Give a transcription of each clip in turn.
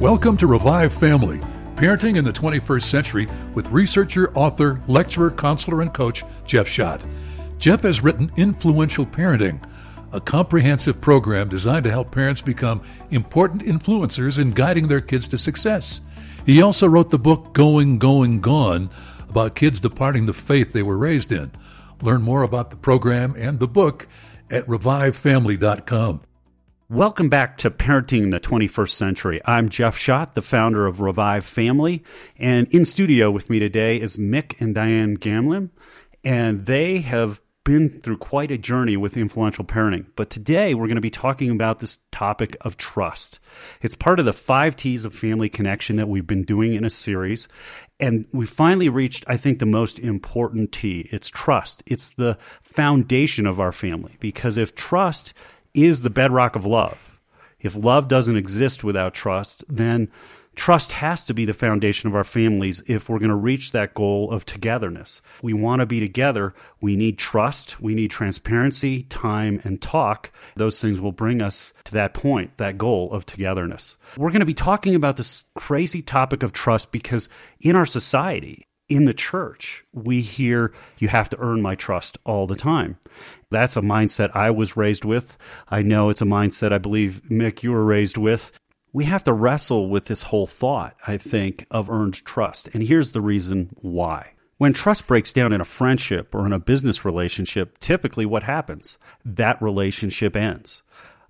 Welcome to Revive Family, Parenting in the 21st Century with researcher, author, lecturer, counselor, and coach Jeff Schadt. Jeff has written Influential Parenting, a comprehensive program designed to help parents become important influencers in guiding their kids to success. He also wrote the book Going, Going, Gone about kids departing the faith they were raised in. Learn more about the program and the book at revivefamily.com. Welcome back to Parenting in the 21st Century. I'm Jeff Schadt, the founder of Revive Family, and in studio with me today is Mick and Diane Gamlin, and they have been through quite a journey with influential parenting. But today we're going to be talking about this topic of trust. It's part of the five T's of family connection that we've been doing in a series. And we finally reached, I think, the most important T. It's trust. It's the foundation of our family. Because if trust is the bedrock of love, if love doesn't exist without trust, then Trust has to be the foundation of our families if we're going to reach that goal of togetherness. We want to be together. We need trust. We need transparency, time, and talk. Those things will bring us to that point, that goal of togetherness. We're going to be talking about this crazy topic of trust because in our society, in the church, we hear you have to earn my trust all the time. That's a mindset I was raised with. I know it's a mindset I believe, Mick, you were raised with we have to wrestle with this whole thought, I think, of earned trust. And here's the reason why. When trust breaks down in a friendship or in a business relationship, typically what happens? That relationship ends.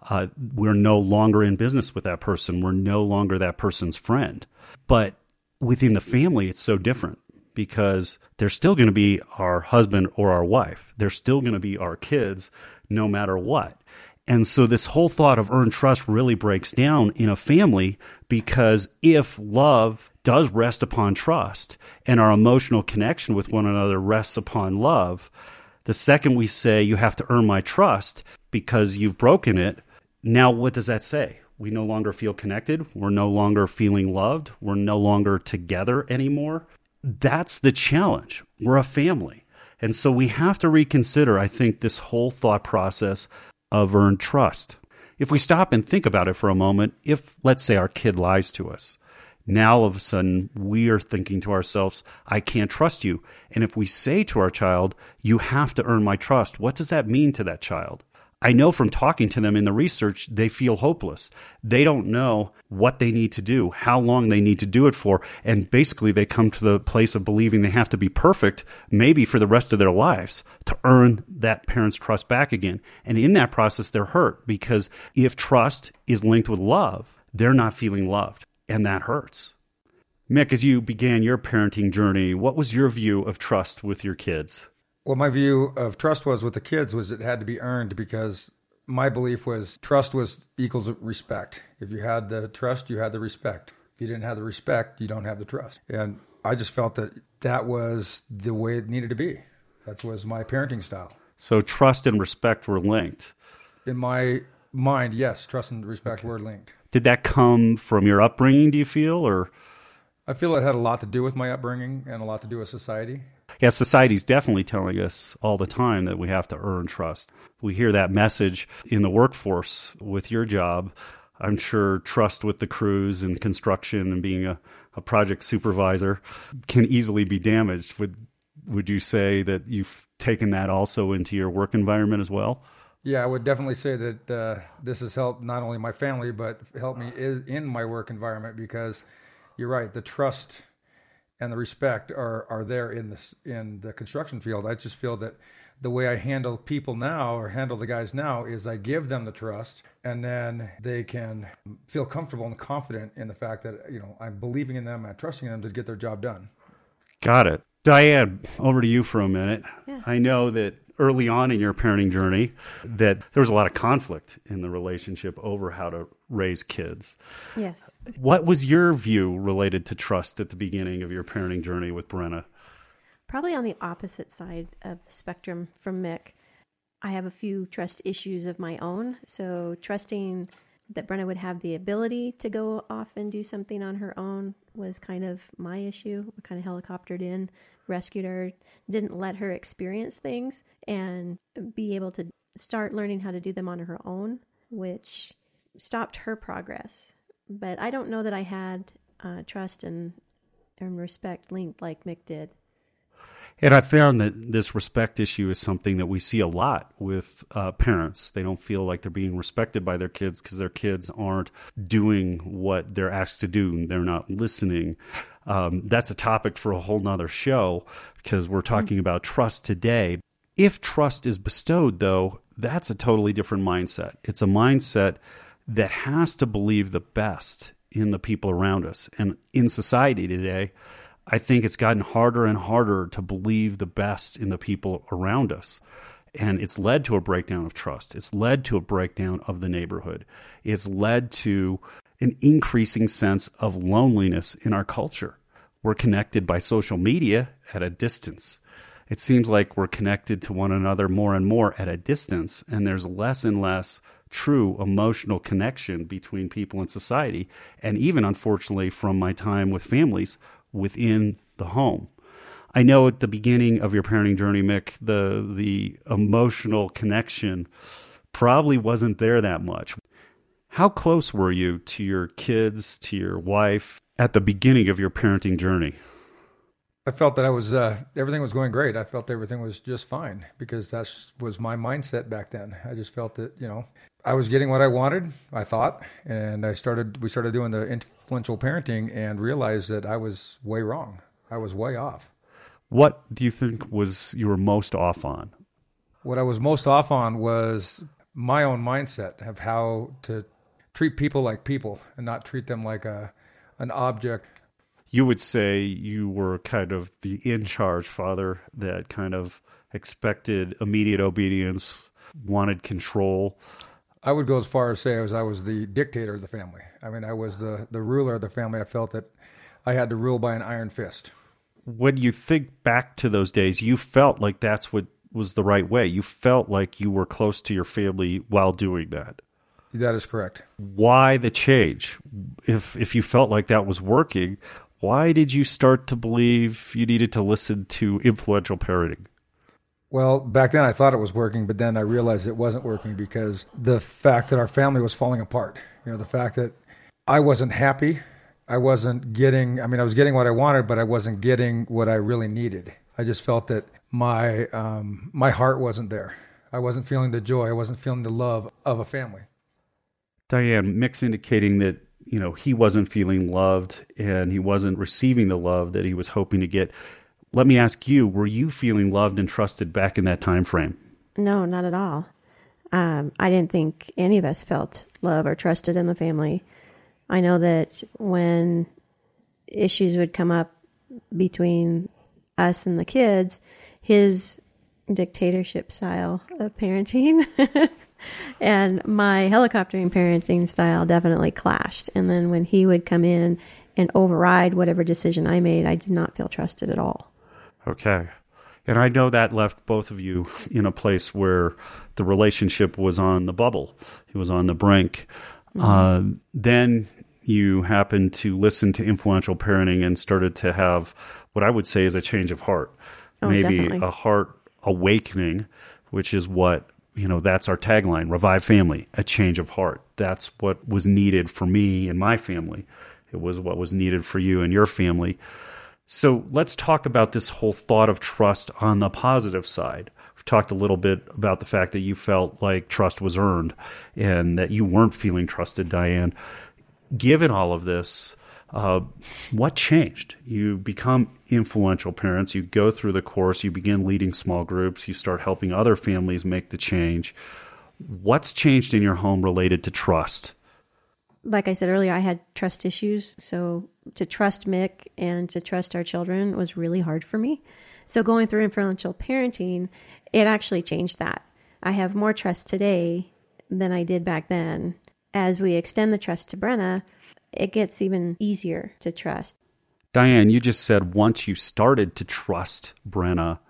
Uh, we're no longer in business with that person. We're no longer that person's friend. But within the family, it's so different because they're still going to be our husband or our wife. They're still going to be our kids no matter what. And so this whole thought of earned trust really breaks down in a family because if love does rest upon trust and our emotional connection with one another rests upon love, the second we say you have to earn my trust because you've broken it, now what does that say? We no longer feel connected. We're no longer feeling loved. We're no longer together anymore. That's the challenge. We're a family. And so we have to reconsider, I think, this whole thought process of earned trust. If we stop and think about it for a moment, if, let's say, our kid lies to us, now all of a sudden we are thinking to ourselves, I can't trust you. And if we say to our child, you have to earn my trust, what does that mean to that child? I know from talking to them in the research, they feel hopeless. They don't know what they need to do, how long they need to do it for. And basically, they come to the place of believing they have to be perfect, maybe for the rest of their lives, to earn that parent's trust back again. And in that process, they're hurt because if trust is linked with love, they're not feeling loved. And that hurts. Mick, as you began your parenting journey, what was your view of trust with your kids? Well, my view of trust was with the kids was it had to be earned because my belief was trust was equals respect. If you had the trust, you had the respect. If you didn't have the respect, you don't have the trust. And I just felt that that was the way it needed to be. That was my parenting style. So trust and respect were linked. In my mind, yes, trust and respect okay. were linked. Did that come from your upbringing, do you feel, or I feel it had a lot to do with my upbringing and a lot to do with society yeah, society's definitely telling us all the time that we have to earn trust. We hear that message in the workforce with your job. I'm sure trust with the crews and construction and being a, a project supervisor can easily be damaged. Would would you say that you've taken that also into your work environment as well? Yeah, I would definitely say that uh, this has helped not only my family but helped me in my work environment because you're right. The trust and the respect are are there in this in the construction field. I just feel that the way I handle people now or handle the guys now is I give them the trust and then they can feel comfortable and confident in the fact that you know I'm believing in them, I'm trusting them to get their job done. Got it. Diane, over to you for a minute. Yeah. I know that early on in your parenting journey that there was a lot of conflict in the relationship over how to raise kids. Yes. What was your view related to trust at the beginning of your parenting journey with Brenna? Probably on the opposite side of the spectrum from Mick. I have a few trust issues of my own. So, trusting that Brenna would have the ability to go off and do something on her own was kind of my issue. We kind of helicoptered in rescued her, didn't let her experience things and be able to start learning how to do them on her own, which stopped her progress. but I don't know that I had uh, trust and and respect linked like Mick did. And I found that this respect issue is something that we see a lot with uh, parents. They don't feel like they're being respected by their kids because their kids aren't doing what they're asked to do. They're not listening. Um, that's a topic for a whole nother show because we're talking mm-hmm. about trust today. If trust is bestowed, though, that's a totally different mindset. It's a mindset that has to believe the best in the people around us. And in society today, I think it's gotten harder and harder to believe the best in the people around us. And it's led to a breakdown of trust. It's led to a breakdown of the neighborhood. It's led to an increasing sense of loneliness in our culture. We're connected by social media at a distance. It seems like we're connected to one another more and more at a distance, and there's less and less true emotional connection between people in society. And even, unfortunately, from my time with families, within the home. I know at the beginning of your parenting journey, Mick, the the emotional connection probably wasn't there that much. How close were you to your kids, to your wife at the beginning of your parenting journey? I felt that I was uh, everything was going great. I felt everything was just fine because that was my mindset back then. I just felt that you know I was getting what I wanted. I thought, and I started. We started doing the influential parenting and realized that I was way wrong. I was way off. What do you think was you were most off on? What I was most off on was my own mindset of how to treat people like people and not treat them like a an object you would say you were kind of the in charge father that kind of expected immediate obedience, wanted control. I would go as far as say as I was the dictator of the family. I mean, I was the, the ruler of the family. I felt that I had to rule by an iron fist. When you think back to those days, you felt like that's what was the right way. You felt like you were close to your family while doing that. That is correct. Why the change? If if you felt like that was working, why did you start to believe you needed to listen to influential parenting? Well, back then I thought it was working, but then I realized it wasn't working because the fact that our family was falling apart. You know, the fact that I wasn't happy, I wasn't getting. I mean, I was getting what I wanted, but I wasn't getting what I really needed. I just felt that my um, my heart wasn't there. I wasn't feeling the joy. I wasn't feeling the love of a family. Diane, Mick's indicating that you know he wasn't feeling loved and he wasn't receiving the love that he was hoping to get let me ask you were you feeling loved and trusted back in that time frame no not at all um, i didn't think any of us felt love or trusted in the family i know that when issues would come up between us and the kids his dictatorship style of parenting and my helicoptering parenting style definitely clashed. And then when he would come in and override whatever decision I made, I did not feel trusted at all. Okay. And I know that left both of you in a place where the relationship was on the bubble, it was on the brink. Mm-hmm. Uh, then you happened to listen to influential parenting and started to have what I would say is a change of heart, oh, maybe definitely. a heart awakening, which is what you know, that's our tagline Revive Family, a change of heart. That's what was needed for me and my family. It was what was needed for you and your family. So let's talk about this whole thought of trust on the positive side. We've talked a little bit about the fact that you felt like trust was earned and that you weren't feeling trusted, Diane. Given all of this, uh, what changed? You become influential parents, you go through the course, you begin leading small groups, you start helping other families make the change. What's changed in your home related to trust? Like I said earlier, I had trust issues. So to trust Mick and to trust our children was really hard for me. So going through influential parenting, it actually changed that. I have more trust today than I did back then. As we extend the trust to Brenna, it gets even easier to trust. Diane, you just said once you started to trust Brenna,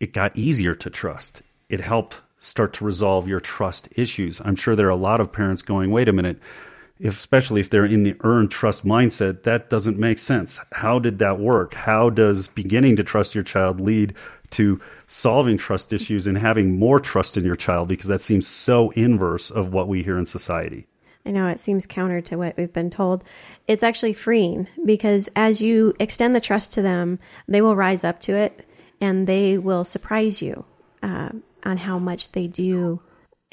it got easier to trust. It helped start to resolve your trust issues. I'm sure there are a lot of parents going, wait a minute, if, especially if they're in the earned trust mindset, that doesn't make sense. How did that work? How does beginning to trust your child lead to solving trust issues and having more trust in your child? Because that seems so inverse of what we hear in society. I know it seems counter to what we've been told. It's actually freeing because as you extend the trust to them, they will rise up to it and they will surprise you uh, on how much they do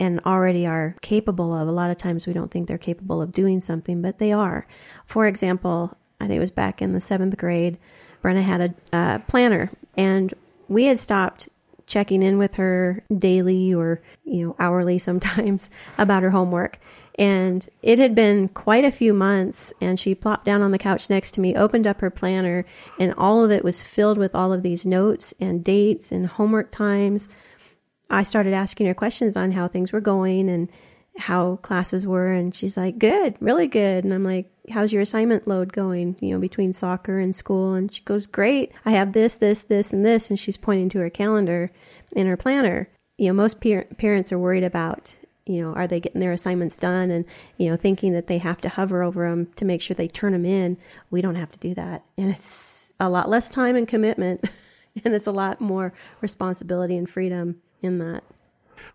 and already are capable of. A lot of times we don't think they're capable of doing something, but they are. For example, I think it was back in the seventh grade, Brenna had a uh, planner and we had stopped checking in with her daily or you know hourly sometimes about her homework and it had been quite a few months, and she plopped down on the couch next to me, opened up her planner, and all of it was filled with all of these notes and dates and homework times. I started asking her questions on how things were going and how classes were, and she's like, Good, really good. And I'm like, How's your assignment load going, you know, between soccer and school? And she goes, Great. I have this, this, this, and this. And she's pointing to her calendar in her planner. You know, most par- parents are worried about you know, are they getting their assignments done and, you know, thinking that they have to hover over them to make sure they turn them in. We don't have to do that. And it's a lot less time and commitment and it's a lot more responsibility and freedom in that.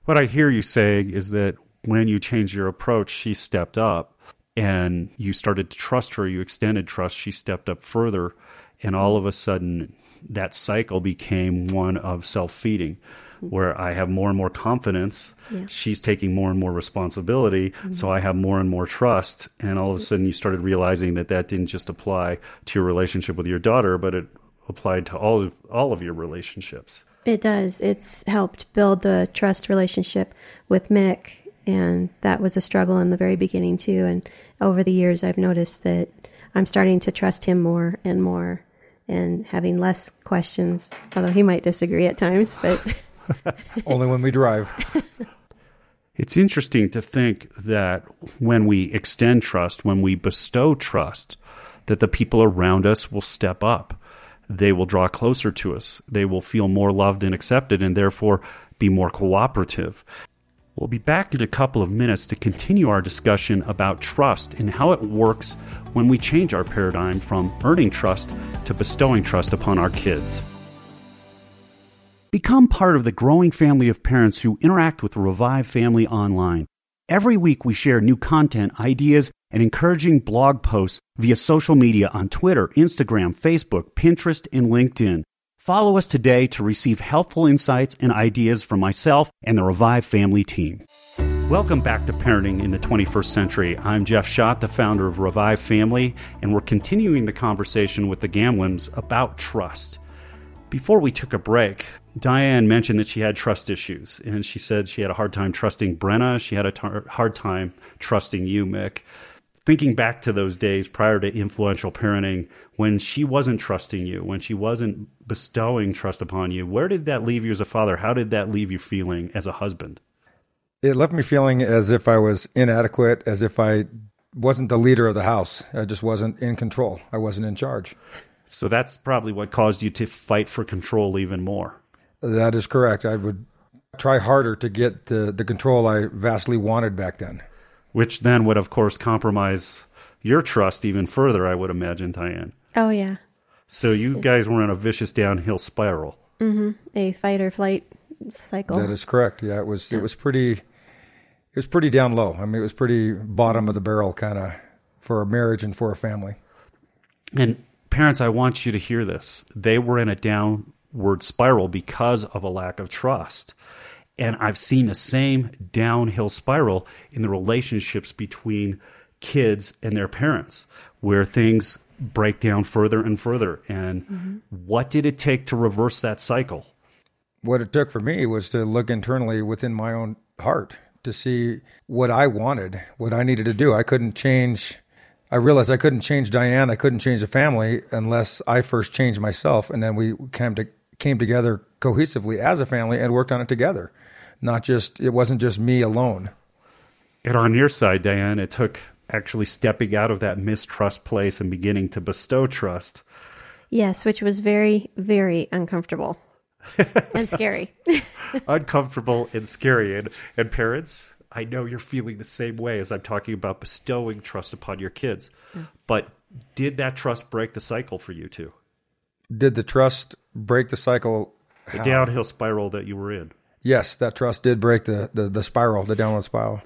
What I hear you saying is that when you changed your approach, she stepped up and you started to trust her, you extended trust, she stepped up further. And all of a sudden, that cycle became one of self feeding where I have more and more confidence. Yeah. She's taking more and more responsibility. Mm-hmm. So I have more and more trust. And all of a sudden, you started realizing that that didn't just apply to your relationship with your daughter, but it applied to all of, all of your relationships. It does. It's helped build the trust relationship with Mick. And that was a struggle in the very beginning, too. And over the years, I've noticed that I'm starting to trust him more and more and having less questions, although he might disagree at times, but Only when we drive. It's interesting to think that when we extend trust, when we bestow trust, that the people around us will step up. They will draw closer to us. They will feel more loved and accepted and therefore be more cooperative. We'll be back in a couple of minutes to continue our discussion about trust and how it works when we change our paradigm from earning trust to bestowing trust upon our kids. Become part of the growing family of parents who interact with Revive family online. Every week we share new content, ideas, and encouraging blog posts via social media on Twitter, Instagram, Facebook, Pinterest, and LinkedIn. Follow us today to receive helpful insights and ideas from myself and the Revive family team. Welcome back to Parenting in the 21st Century. I'm Jeff Schadt, the founder of Revive Family, and we're continuing the conversation with the Gamlins about trust. Before we took a break, Diane mentioned that she had trust issues, and she said she had a hard time trusting Brenna. She had a tar- hard time trusting you, Mick. Thinking back to those days prior to influential parenting, when she wasn't trusting you, when she wasn't bestowing trust upon you, where did that leave you as a father? How did that leave you feeling as a husband? It left me feeling as if I was inadequate, as if I wasn't the leader of the house. I just wasn't in control. I wasn't in charge. So that's probably what caused you to fight for control even more. That is correct. I would try harder to get the, the control I vastly wanted back then. Which then would, of course, compromise your trust even further, I would imagine, Diane. Oh, yeah. So you guys were in a vicious downhill spiral. Mm-hmm. A fight or flight cycle. That is correct. Yeah, it was. It was pretty. It was pretty down low. I mean, it was pretty bottom of the barrel kind of for a marriage and for a family. And parents, I want you to hear this. They were in a downward spiral because of a lack of trust. And I've seen the same downhill spiral in the relationships between kids and their parents, where things break down further and further. And mm-hmm. what did it take to reverse that cycle? What it took for me was to look internally within my own heart to see what I wanted, what I needed to do. I couldn't change I realized I couldn't change Diane, I couldn't change the family unless I first changed myself, and then we came to came together cohesively as a family and worked on it together. Not just it wasn't just me alone. And on your side, Diane, it took actually stepping out of that mistrust place and beginning to bestow trust. Yes, which was very, very uncomfortable and scary. uncomfortable and scary. And, and parents, I know you're feeling the same way as I'm talking about bestowing trust upon your kids. Yeah. But did that trust break the cycle for you too? Did the trust break the cycle? The downhill spiral that you were in. Yes, that trust did break the, the, the spiral, the downward spiral.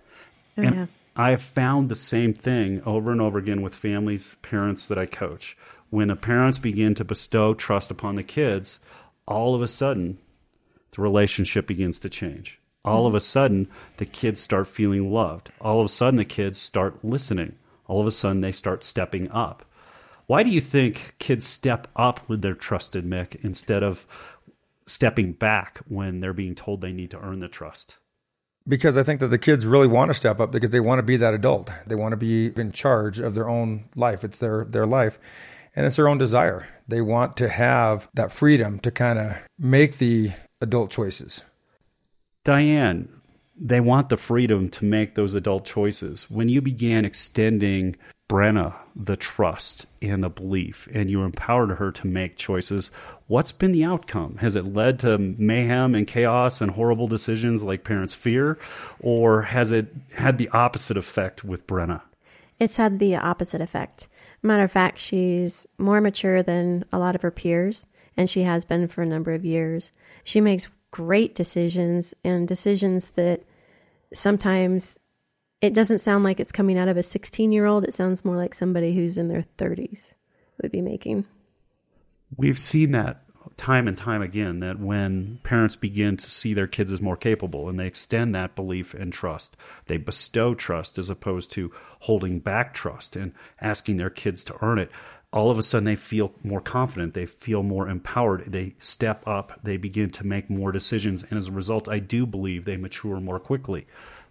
Oh, and yeah. I have found the same thing over and over again with families, parents that I coach. When the parents begin to bestow trust upon the kids, all of a sudden, the relationship begins to change. All of mm-hmm. a sudden, the kids start feeling loved. All of a sudden, the kids start listening. All of a sudden, they start stepping up. Why do you think kids step up with their trusted Mick instead of stepping back when they're being told they need to earn the trust? Because I think that the kids really want to step up because they want to be that adult. They want to be in charge of their own life. It's their their life and it's their own desire. They want to have that freedom to kind of make the adult choices. Diane, they want the freedom to make those adult choices. When you began extending Brenna the trust and the belief, and you empowered her to make choices, what's been the outcome? Has it led to mayhem and chaos and horrible decisions like parents fear, or has it had the opposite effect with Brenna? It's had the opposite effect. Matter of fact, she's more mature than a lot of her peers, and she has been for a number of years. She makes great decisions and decisions that sometimes it doesn't sound like it's coming out of a 16 year old. It sounds more like somebody who's in their 30s would be making. We've seen that time and time again that when parents begin to see their kids as more capable and they extend that belief and trust, they bestow trust as opposed to holding back trust and asking their kids to earn it. All of a sudden, they feel more confident. They feel more empowered. They step up. They begin to make more decisions. And as a result, I do believe they mature more quickly.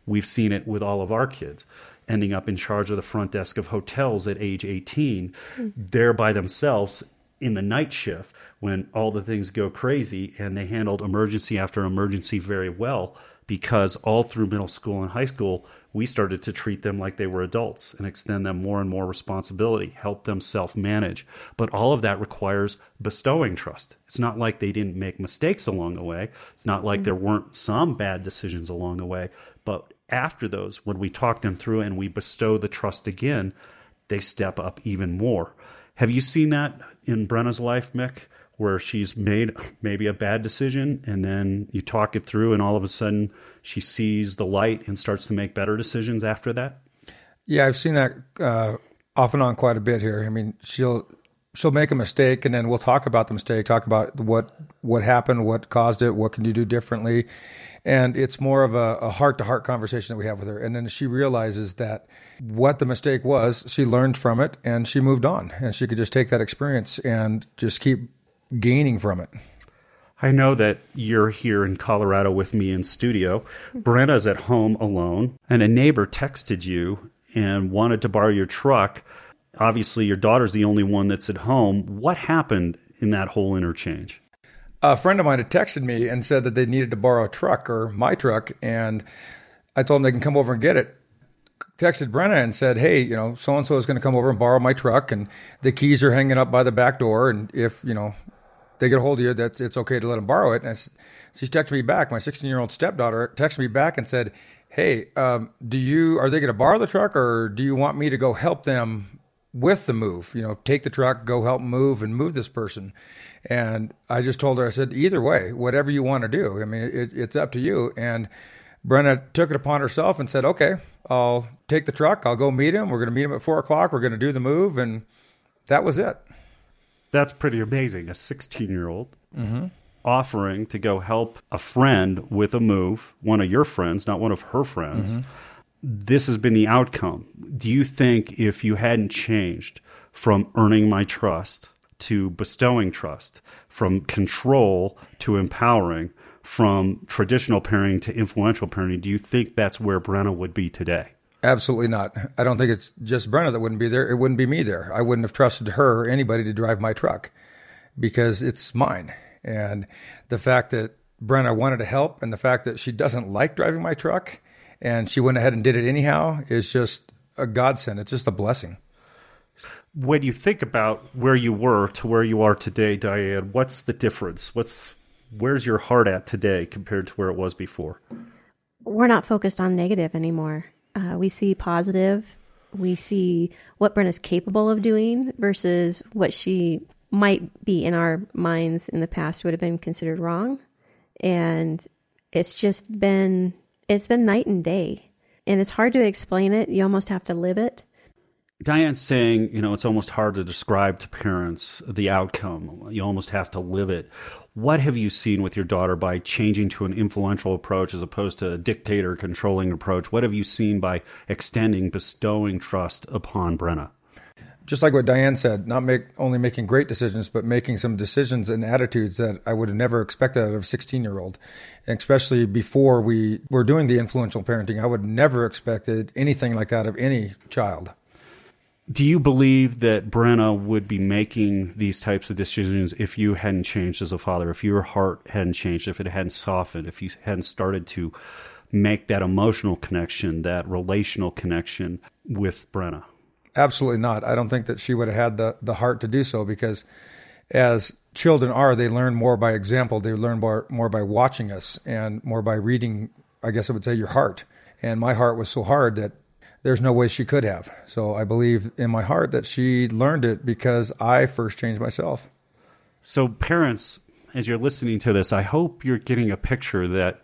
We've seen it with all of our kids ending up in charge of the front desk of hotels at age 18. Mm-hmm. They're by themselves in the night shift when all the things go crazy and they handled emergency after emergency very well because all through middle school and high school we started to treat them like they were adults and extend them more and more responsibility help them self-manage. But all of that requires bestowing trust. It's not like they didn't make mistakes along the way. It's not like there weren't some bad decisions along the way. But after those when we talk them through and we bestow the trust again they step up even more. Have you seen that in Brenna's life, Mick, where she's made maybe a bad decision and then you talk it through and all of a sudden she sees the light and starts to make better decisions after that? Yeah, I've seen that uh, off and on quite a bit here. I mean, she'll she'll make a mistake and then we'll talk about the mistake, talk about what what happened, what caused it, what can you do differently, and it's more of a heart to heart conversation that we have with her. And then she realizes that what the mistake was, she learned from it and she moved on. And she could just take that experience and just keep gaining from it. I know that you're here in Colorado with me in studio. Brenna's at home alone, and a neighbor texted you and wanted to borrow your truck. Obviously, your daughter's the only one that's at home. What happened in that whole interchange? a friend of mine had texted me and said that they needed to borrow a truck or my truck, and I told them they can come over and get it. Texted Brenna and said, "Hey, you know, so and so is going to come over and borrow my truck, and the keys are hanging up by the back door, and if you know they get a hold of you, that it's okay to let them borrow it." And she texted me back. My 16 year old stepdaughter texted me back and said, "Hey, um, do you are they going to borrow the truck, or do you want me to go help them with the move? You know, take the truck, go help move, and move this person." And I just told her, I said, either way, whatever you want to do. I mean, it, it's up to you. And Brenna took it upon herself and said, okay, I'll take the truck. I'll go meet him. We're going to meet him at four o'clock. We're going to do the move. And that was it. That's pretty amazing. A 16 year old mm-hmm. offering to go help a friend with a move, one of your friends, not one of her friends. Mm-hmm. This has been the outcome. Do you think if you hadn't changed from earning my trust to bestowing trust, from control to empowering, from traditional parenting to influential parenting, do you think that's where Brenna would be today? Absolutely not. I don't think it's just Brenna that wouldn't be there. It wouldn't be me there. I wouldn't have trusted her or anybody to drive my truck because it's mine. And the fact that Brenna wanted to help and the fact that she doesn't like driving my truck and she went ahead and did it anyhow is just a godsend. It's just a blessing when you think about where you were to where you are today, Diane, what's the difference? What's where's your heart at today compared to where it was before? We're not focused on negative anymore. Uh, we see positive. We see what Brenna's capable of doing versus what she might be in our minds in the past would have been considered wrong. And it's just been it's been night and day and it's hard to explain it. You almost have to live it. Diane's saying, you know, it's almost hard to describe to parents the outcome. You almost have to live it. What have you seen with your daughter by changing to an influential approach as opposed to a dictator controlling approach? What have you seen by extending, bestowing trust upon Brenna? Just like what Diane said, not make only making great decisions, but making some decisions and attitudes that I would have never expected out of a 16 year old. Especially before we were doing the influential parenting, I would never expected anything like that of any child do you believe that Brenna would be making these types of decisions if you hadn't changed as a father, if your heart hadn't changed, if it hadn't softened, if you hadn't started to make that emotional connection, that relational connection with Brenna? Absolutely not. I don't think that she would have had the, the heart to do so because as children are, they learn more by example. They learn more, more by watching us and more by reading, I guess I would say, your heart. And my heart was so hard that there's no way she could have. So I believe in my heart that she learned it because I first changed myself. So, parents, as you're listening to this, I hope you're getting a picture that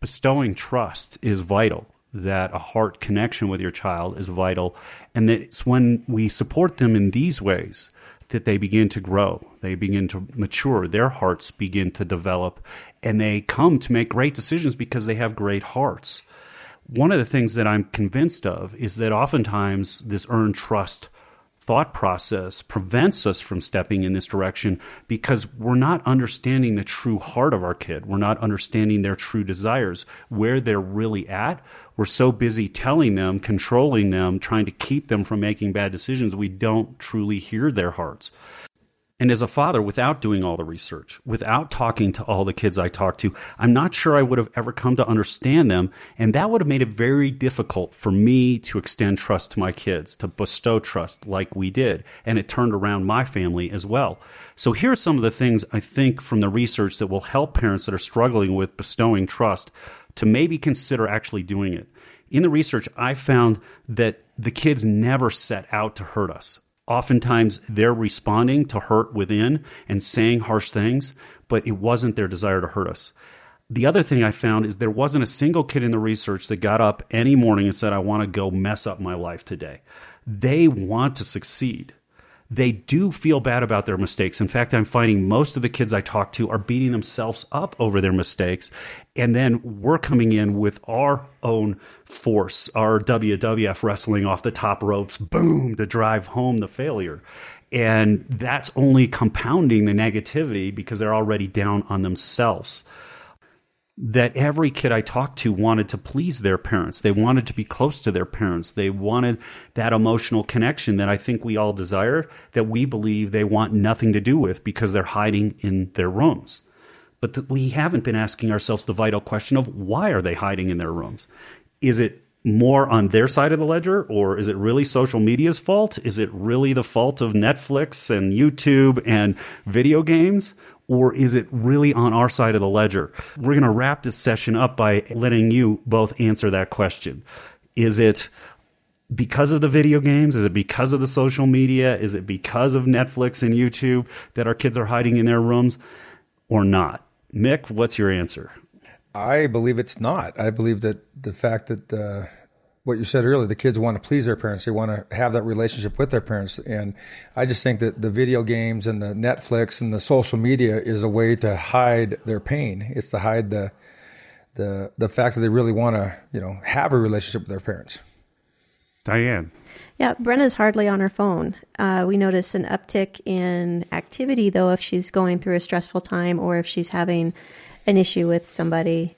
bestowing trust is vital, that a heart connection with your child is vital, and that it's when we support them in these ways that they begin to grow, they begin to mature, their hearts begin to develop, and they come to make great decisions because they have great hearts one of the things that I'm convinced of is that oftentimes this earned trust thought process prevents us from stepping in this direction because we're not understanding the true heart of our kid. We're not understanding their true desires, where they're really at. We're so busy telling them, controlling them, trying to keep them from making bad decisions, we don't truly hear their hearts. And as a father, without doing all the research, without talking to all the kids I talked to, I'm not sure I would have ever come to understand them. And that would have made it very difficult for me to extend trust to my kids, to bestow trust like we did. And it turned around my family as well. So here are some of the things I think from the research that will help parents that are struggling with bestowing trust to maybe consider actually doing it. In the research, I found that the kids never set out to hurt us oftentimes they're responding to hurt within and saying harsh things, but it wasn't their desire to hurt us. The other thing I found is there wasn't a single kid in the research that got up any morning and said, I want to go mess up my life today. They want to succeed they do feel bad about their mistakes. In fact, I'm finding most of the kids I talk to are beating themselves up over their mistakes. And then we're coming in with our own force, our WWF wrestling off the top ropes, boom, to drive home the failure. And that's only compounding the negativity because they're already down on themselves that every kid I talked to wanted to please their parents. They wanted to be close to their parents. They wanted that emotional connection that I think we all desire, that we believe they want nothing to do with because they're hiding in their rooms. But we haven't been asking ourselves the vital question of why are they hiding in their rooms? Is it more on their side of the ledger, or is it really social media's fault? Is it really the fault of Netflix and YouTube and video games? Or is it really on our side of the ledger? We're going to wrap this session up by letting you both answer that question. Is it because of the video games? Is it because of the social media? Is it because of Netflix and YouTube that our kids are hiding in their rooms or not? Mick, what's your answer? I believe it's not. I believe that the fact that uh, what you said earlier, the kids want to please their parents. They want to have that relationship with their parents. And I just think that the video games and the Netflix and the social media is a way to hide their pain. It's to hide the the the fact that they really want to, you know, have a relationship with their parents. Diane. Yeah, Brenna's hardly on her phone. Uh, we notice an uptick in activity, though, if she's going through a stressful time or if she's having an issue with somebody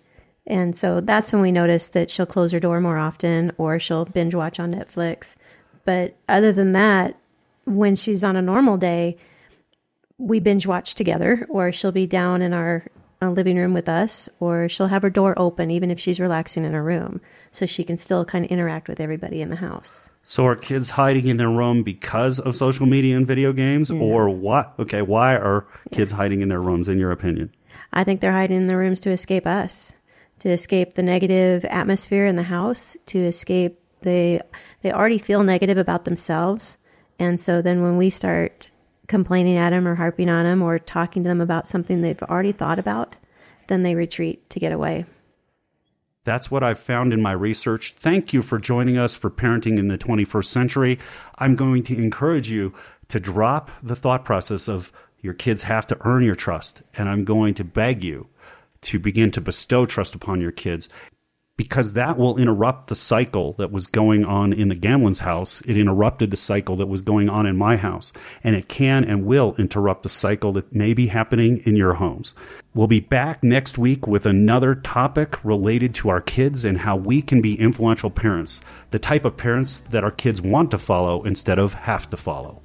and so that's when we notice that she'll close her door more often or she'll binge watch on Netflix. But other than that, when she's on a normal day, we binge watch together or she'll be down in our uh, living room with us or she'll have her door open even if she's relaxing in her room so she can still kind of interact with everybody in the house. So are kids hiding in their room because of social media and video games yeah. or what? Okay, why are kids yeah. hiding in their rooms in your opinion? I think they're hiding in their rooms to escape us to escape the negative atmosphere in the house, to escape they they already feel negative about themselves. And so then when we start complaining at them or harping on them or talking to them about something they've already thought about, then they retreat to get away. That's what I've found in my research. Thank you for joining us for Parenting in the 21st Century. I'm going to encourage you to drop the thought process of your kids have to earn your trust. And I'm going to beg you to begin to bestow trust upon your kids because that will interrupt the cycle that was going on in the Gamlin's house. It interrupted the cycle that was going on in my house. And it can and will interrupt the cycle that may be happening in your homes. We'll be back next week with another topic related to our kids and how we can be influential parents, the type of parents that our kids want to follow instead of have to follow.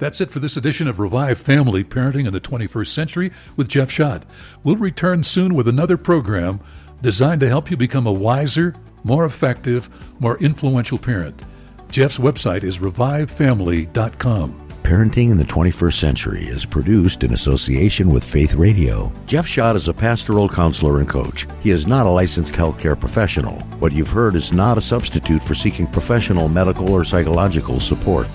That's it for this edition of Revive Family Parenting in the 21st Century with Jeff Schadt. We'll return soon with another program designed to help you become a wiser, more effective, more influential parent. Jeff's website is revivefamily.com. Parenting in the 21st Century is produced in association with Faith Radio. Jeff Schadt is a pastoral counselor and coach. He is not a licensed healthcare professional. What you've heard is not a substitute for seeking professional medical or psychological support.